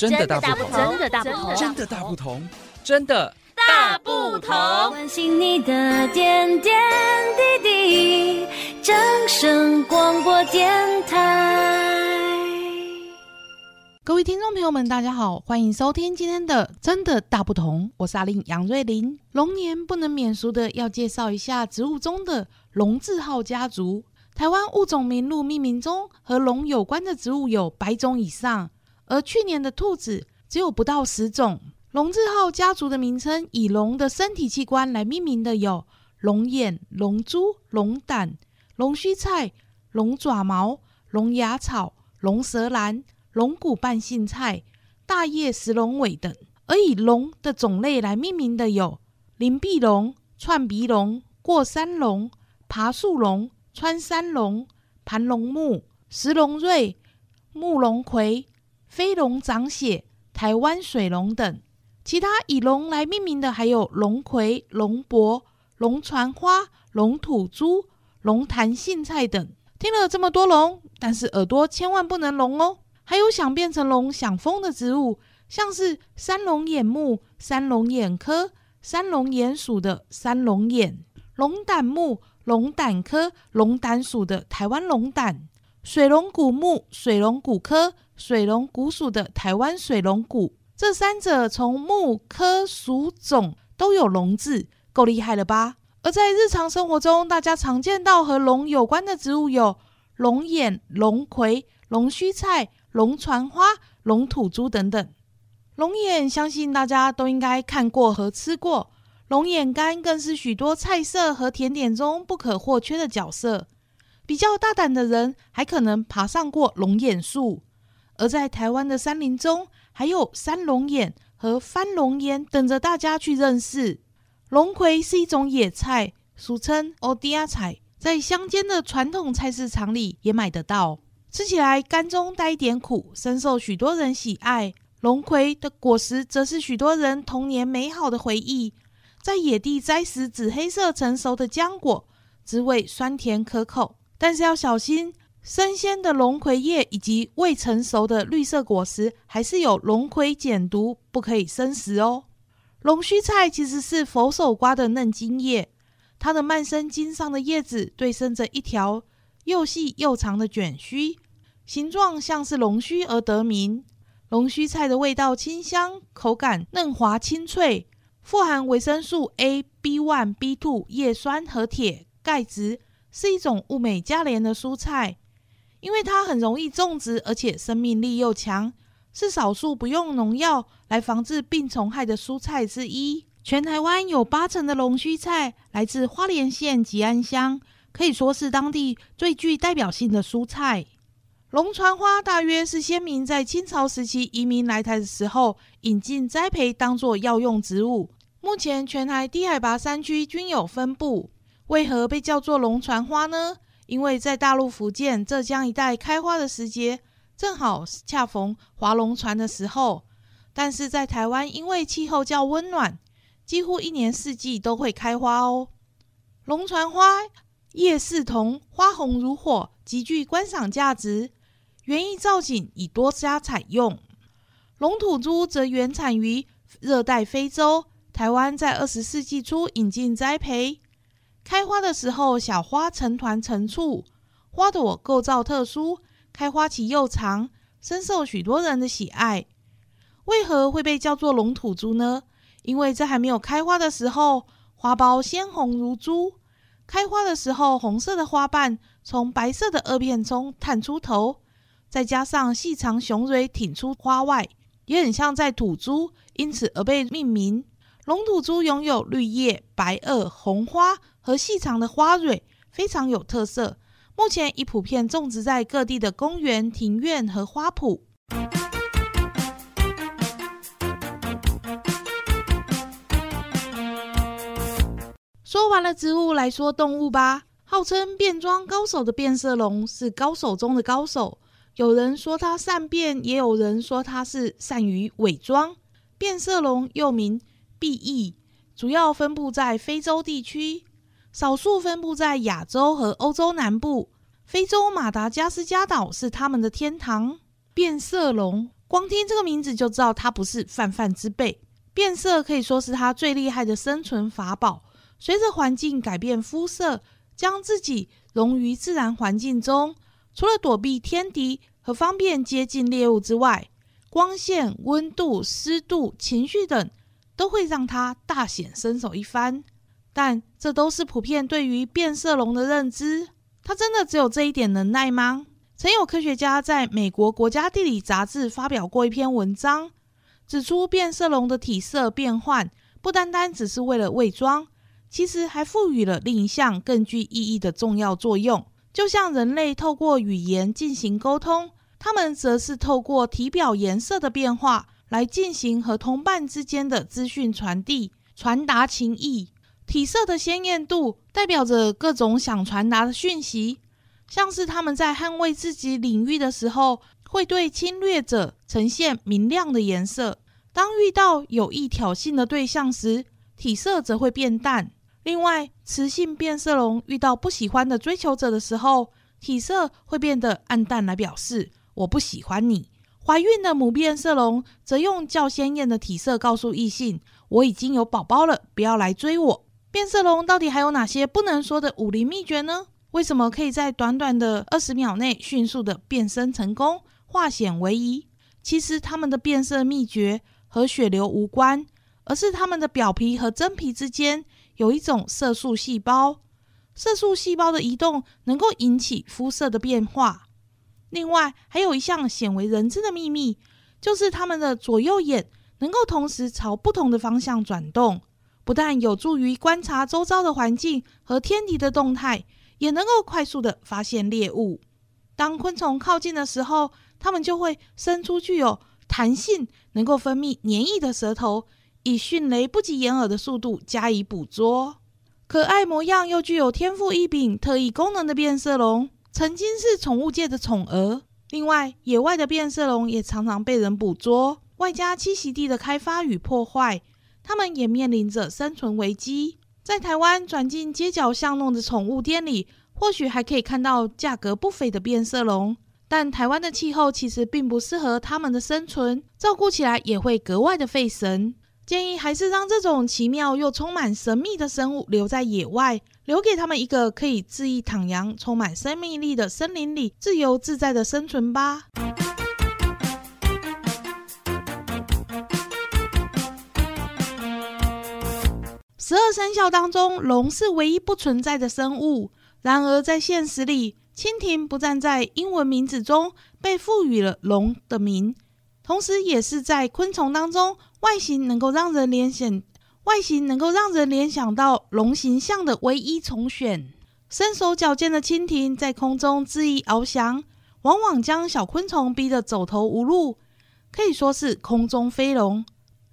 真的大不同，真的大不同，真的大不同，真的大不同。关心你的点点滴滴，掌声广播电台。各位听众朋友们，大家好，欢迎收听今天的《真的大不同》，我是阿令杨瑞玲。龙年不能免俗的要介绍一下植物中的龙字号家族。台湾物种名录命名中和龙有关的植物有百种以上，而去年的兔子只有不到十种。龙字号家族的名称以龙的身体器官来命名的有龙眼、龙珠、龙胆、龙须菜、龙爪毛、龙牙草、龙舌兰、龙骨拌杏菜、大叶石龙尾等；而以龙的种类来命名的有林壁龙、串鼻龙、过山龙、爬树龙。穿山龙、盘龙木、石龙瑞、木龙葵、飞龙掌血、台湾水龙等。其他以龙来命名的还有龙葵、龙柏、龙船花、龙吐珠、龙潭杏菜等。听了这么多龙，但是耳朵千万不能聋哦。还有想变成龙、想疯的植物，像是山龙眼目、山龙眼科、山龙眼属的山龙眼、龙胆木。龙胆科龙胆属的台湾龙胆，水龙骨目水龙骨科水龙骨属的台湾水龙骨，这三者从木科属种都有龙字，够厉害了吧？而在日常生活中，大家常见到和龙有关的植物有龙眼、龙葵、龙须菜、龙船花、龙吐珠等等。龙眼相信大家都应该看过和吃过。龙眼干更是许多菜色和甜点中不可或缺的角色。比较大胆的人还可能爬上过龙眼树。而在台湾的山林中，还有山龙眼和番龙眼等着大家去认识。龙葵是一种野菜，俗称欧迪亚菜，在乡间的传统菜市场里也买得到。吃起来甘中带一点苦，深受许多人喜爱。龙葵的果实则是许多人童年美好的回忆。在野地摘食紫黑色成熟的浆果，滋味酸甜可口，但是要小心，生鲜的龙葵叶以及未成熟的绿色果实还是有龙葵碱毒，不可以生食哦。龙须菜其实是佛手瓜的嫩茎叶，它的蔓生茎上的叶子对生着一条又细又长的卷须，形状像是龙须而得名。龙须菜的味道清香，口感嫩滑清脆。富含维生素 A、B1、B2、叶酸和铁、钙质，是一种物美价廉的蔬菜。因为它很容易种植，而且生命力又强，是少数不用农药来防治病虫害的蔬菜之一。全台湾有八成的龙须菜来自花莲县吉安乡，可以说是当地最具代表性的蔬菜。龙船花大约是先民在清朝时期移民来台的时候引进栽培，当作药用植物。目前全台低海拔山区均有分布。为何被叫做龙船花呢？因为在大陆福建、浙江一带开花的时节，正好恰逢划龙船的时候。但是在台湾，因为气候较温暖，几乎一年四季都会开花哦。龙船花叶似铜，花红如火，极具观赏价值。园艺造景已多加采用。龙吐珠则原产于热带非洲，台湾在二十世纪初引进栽培。开花的时候，小花成团成簇，花朵构造特殊，开花期又长，深受许多人的喜爱。为何会被叫做龙吐珠呢？因为在还没有开花的时候，花苞鲜红如珠；开花的时候，红色的花瓣从白色的萼片中探出头。再加上细长雄蕊挺出花外，也很像在吐珠，因此而被命名。龙吐珠拥有绿叶、白萼、红花和细长的花蕊，非常有特色。目前已普遍种植在各地的公园、庭院和花圃。说完了植物，来说动物吧。号称变装高手的变色龙是高手中的高手。有人说它善变，也有人说它是善于伪装。变色龙又名壁翼，主要分布在非洲地区，少数分布在亚洲和欧洲南部。非洲马达加斯加岛是它们的天堂。变色龙光听这个名字就知道它不是泛泛之辈。变色可以说是它最厉害的生存法宝。随着环境改变肤色，将自己融于自然环境中，除了躲避天敌和方便接近猎物之外，光线、温度、湿度、情绪等都会让它大显身手一番。但这都是普遍对于变色龙的认知。它真的只有这一点能耐吗？曾有科学家在美国国家地理杂志发表过一篇文章，指出变色龙的体色变换不单单只是为了伪装，其实还赋予了另一项更具意义的重要作用。就像人类透过语言进行沟通，它们则是透过体表颜色的变化来进行和同伴之间的资讯传递，传达情意。体色的鲜艳度代表着各种想传达的讯息，像是他们在捍卫自己领域的时候，会对侵略者呈现明亮的颜色；当遇到有意挑衅的对象时，体色则会变淡。另外，雌性变色龙遇到不喜欢的追求者的时候，体色会变得暗淡，来表示我不喜欢你。怀孕的母变色龙则用较鲜艳的体色告诉异性：我已经有宝宝了，不要来追我。变色龙到底还有哪些不能说的武林秘诀呢？为什么可以在短短的二十秒内迅速的变身成功，化险为夷？其实它们的变色秘诀和血流无关，而是它们的表皮和真皮之间有一种色素细胞，色素细胞的移动能够引起肤色的变化。另外，还有一项鲜为人知的秘密，就是它们的左右眼能够同时朝不同的方向转动。不但有助于观察周遭的环境和天敌的动态，也能够快速地发现猎物。当昆虫靠近的时候，它们就会伸出具有弹性、能够分泌粘液的舌头，以迅雷不及掩耳的速度加以捕捉。可爱模样又具有天赋异禀、特异功能的变色龙，曾经是宠物界的宠儿。另外，野外的变色龙也常常被人捕捉，外加栖息地的开发与破坏。他们也面临着生存危机。在台湾转进街角巷弄的宠物店里，或许还可以看到价格不菲的变色龙，但台湾的气候其实并不适合它们的生存，照顾起来也会格外的费神。建议还是让这种奇妙又充满神秘的生物留在野外，留给他们一个可以恣意徜徉、充满生命力的森林里，自由自在的生存吧。生肖当中，龙是唯一不存在的生物。然而，在现实里，蜻蜓不但在英文名字中被赋予了龙的名，同时也是在昆虫当中外形能够让人联想、外形能够让人联想到龙形象的唯一重选。身手矫健的蜻蜓在空中恣意翱翔，往往将小昆虫逼得走投无路，可以说是空中飞龙。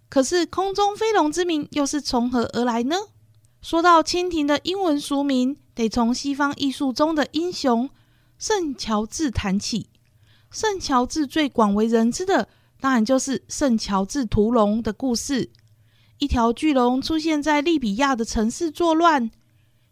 可是，空中飞龙之名又是从何而来呢？说到蜻蜓的英文俗名，得从西方艺术中的英雄圣乔治谈起。圣乔治最广为人知的，当然就是圣乔治屠龙的故事。一条巨龙出现在利比亚的城市作乱，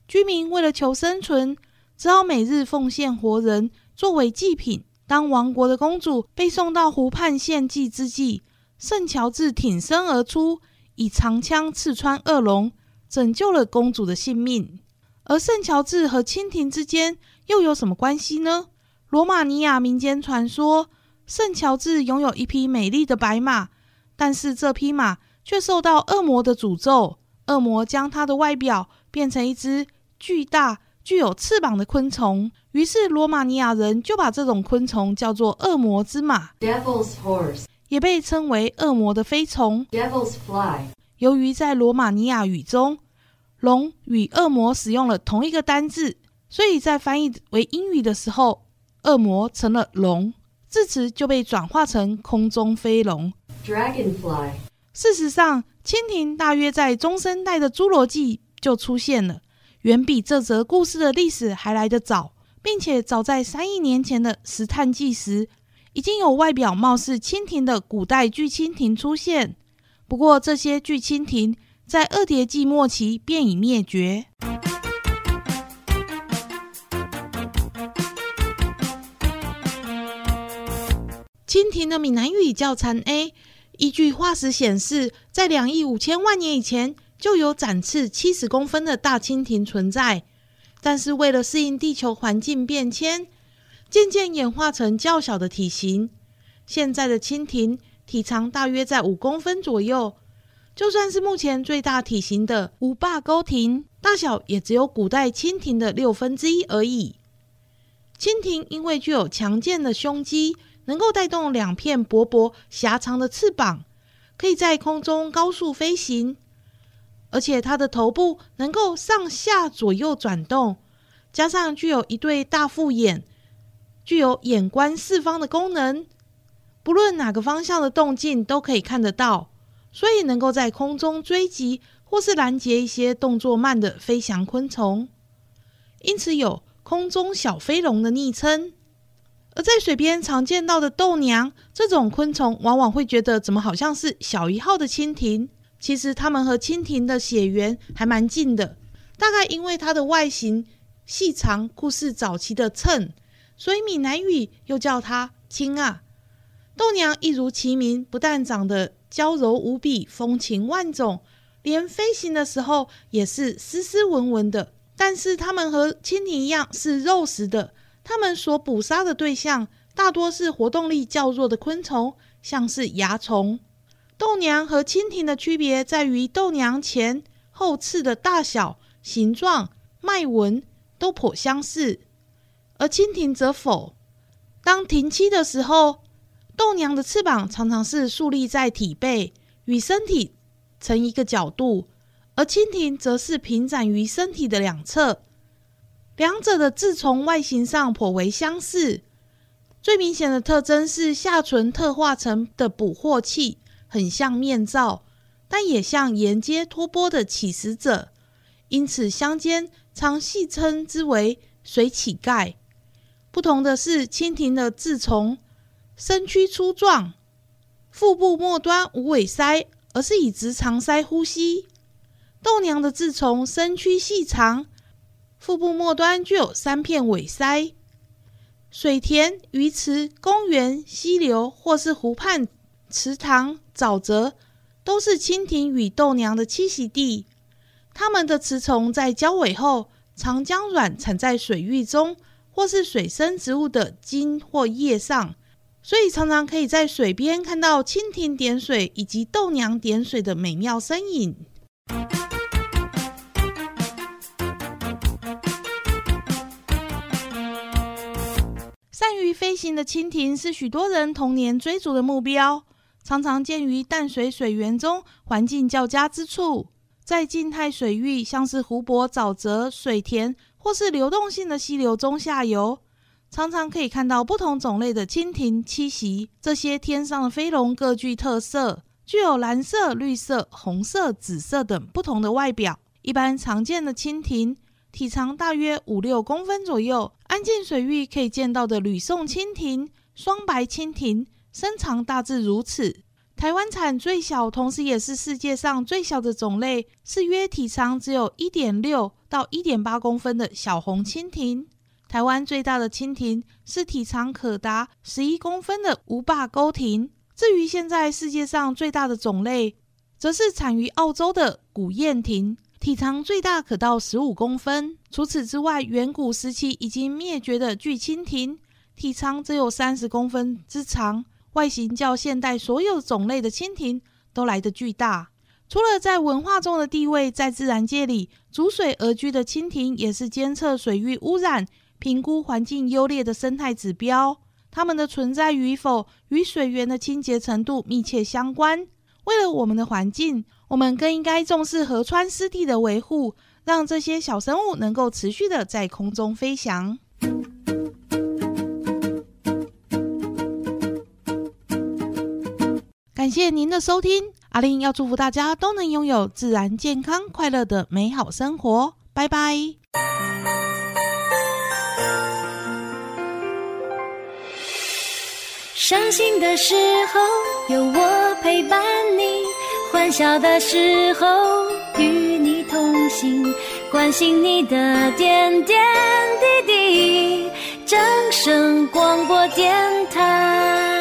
居民为了求生存，只好每日奉献活人作为祭品。当王国的公主被送到湖畔献祭之际，圣乔治挺身而出，以长枪刺穿恶龙，拯救了公主的性命。而圣乔治和蜻蜓之间又有什么关系呢？罗马尼亚民间传说，圣乔治拥有一匹美丽的白马，但是这匹马却受到恶魔的诅咒，恶魔将它的外表变成一只巨大、具有翅膀的昆虫。于是罗马尼亚人就把这种昆虫叫做“恶魔之马”。Devil's horse. 也被称为恶魔的飞虫。Devil's fly。由于在罗马尼亚语中，龙与恶魔使用了同一个单字，所以在翻译为英语的时候，恶魔成了龙，字词就被转化成空中飞龙。Dragonfly。事实上，蜻蜓大约在中生代的侏罗纪就出现了，远比这则故事的历史还来得早，并且早在三亿年前的石炭纪时。已经有外表貌似蜻蜓的古代巨蜻蜓出现，不过这些巨蜻蜓在二叠纪末期便已灭绝。蜻蜓的闽南语叫蝉 A，依据化石显示，在两亿五千万年以前就有展翅七十公分的大蜻蜓存在，但是为了适应地球环境变迁，渐渐演化成较小的体型。现在的蜻蜓体长大约在五公分左右，就算是目前最大体型的无霸沟蜓，大小也只有古代蜻蜓的六分之一而已。蜻蜓因为具有强健的胸肌，能够带动两片薄薄狭长的翅膀，可以在空中高速飞行，而且它的头部能够上下左右转动，加上具有一对大复眼，具有眼观四方的功能。不论哪个方向的动静都可以看得到，所以能够在空中追击或是拦截一些动作慢的飞翔昆虫，因此有“空中小飞龙”的昵称。而在水边常见到的豆娘这种昆虫，往往会觉得怎么好像是小一号的蜻蜓？其实它们和蜻蜓的血缘还蛮近的，大概因为它的外形细长，酷似早期的蚕，所以闽南语又叫它“青啊”。豆娘一如其名，不但长得娇柔无比、风情万种，连飞行的时候也是斯斯文文的。但是它们和蜻蜓一样是肉食的，它们所捕杀的对象大多是活动力较弱的昆虫，像是蚜虫。豆娘和蜻蜓的区别在于豆娘前后翅的大小、形状、脉纹都颇相似，而蜻蜓则否。当停栖的时候，豆娘的翅膀常常是竖立在体背，与身体成一个角度，而蜻蜓则是平展于身体的两侧。两者的稚虫外形上颇为相似，最明显的特征是下唇特化成的捕获器，很像面罩，但也像沿街托钵的乞食者，因此乡间常戏称之为“水乞丐”。不同的是，蜻蜓的稚虫。身躯粗壮，腹部末端无尾鳃，而是以直肠鳃呼吸。豆娘的稚虫身躯细长，腹部末端具有三片尾鳃。水田、鱼池、公园、溪流或是湖畔、池塘、沼泽，都是蜻蜓与豆娘的栖息地。它们的雌虫在交尾后，常将卵产在水域中，或是水生植物的茎或叶上。所以常常可以在水边看到蜻蜓点水以及豆娘点水的美妙身影。善于飞行的蜻蜓是许多人童年追逐的目标，常常见于淡水水源中环境较佳之处，在静态水域，像是湖泊、沼泽、水田或是流动性的溪流中下游。常常可以看到不同种类的蜻蜓栖息。这些天上的飞龙各具特色，具有蓝色、绿色、红色、紫色等不同的外表。一般常见的蜻蜓体长大约五六公分左右。安静水域可以见到的吕宋蜻蜓、双白蜻蜓，身长大致如此。台湾产最小，同时也是世界上最小的种类，是约体长只有一点六到一点八公分的小红蜻蜓。台湾最大的蜻蜓是体长可达十一公分的无霸沟蜓。至于现在世界上最大的种类，则是产于澳洲的古燕蜓，体长最大可到十五公分。除此之外，远古时期已经灭绝的巨蜻蜓，体长只有三十公分之长，外形较现代所有种类的蜻蜓都来得巨大。除了在文化中的地位，在自然界里，逐水而居的蜻蜓也是监测水域污染。评估环境优劣的生态指标，它们的存在与否与水源的清洁程度密切相关。为了我们的环境，我们更应该重视河川湿地的维护，让这些小生物能够持续的在空中飞翔。感谢您的收听，阿玲要祝福大家都能拥有自然、健康、快乐的美好生活。拜拜。伤心的时候有我陪伴你，欢笑的时候与你同行，关心你的点点滴滴。掌声广播电台。